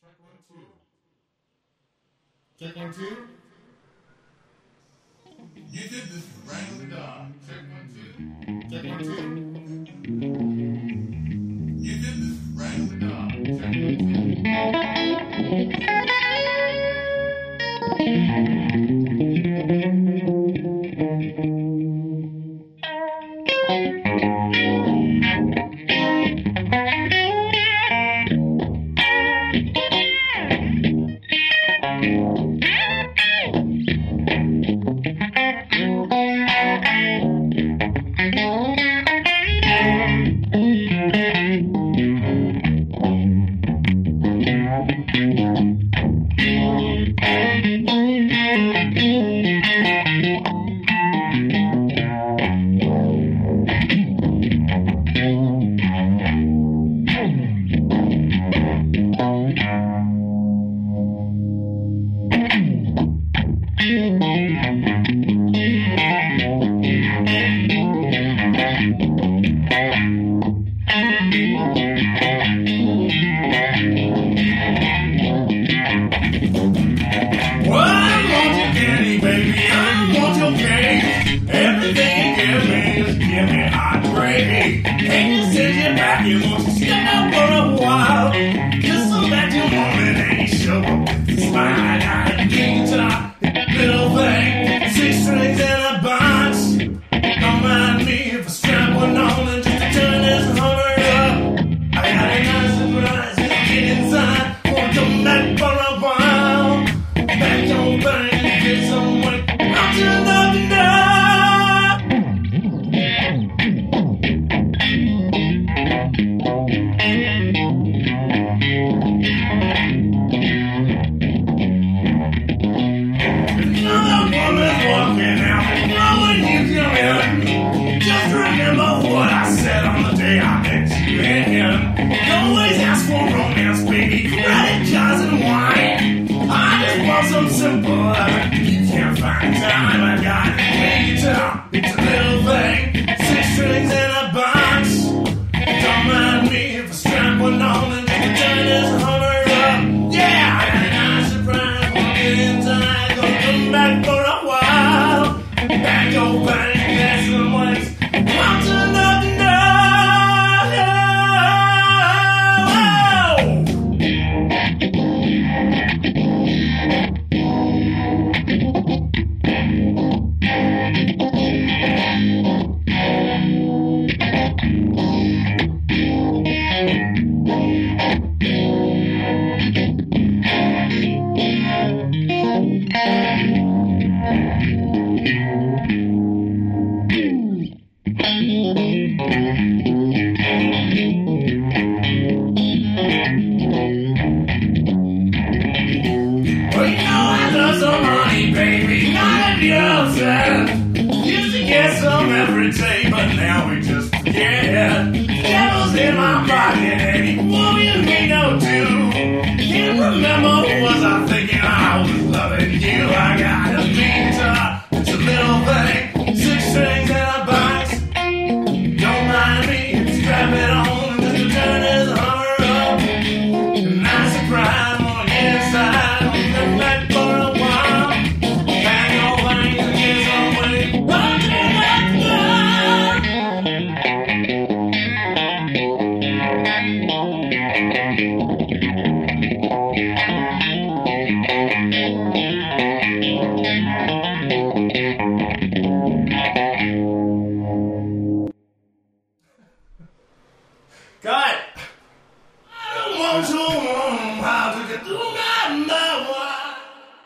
Check one, two. Check one, two. You did this randomly, dog. Check one, two. Check one, two. You did this randomly, dog. Check one, two. Everything you me give me hot. Can you send your back? You want to stop? back. every day, but now we just forget. Devil's in my pocket, and he won't even no two. Cut!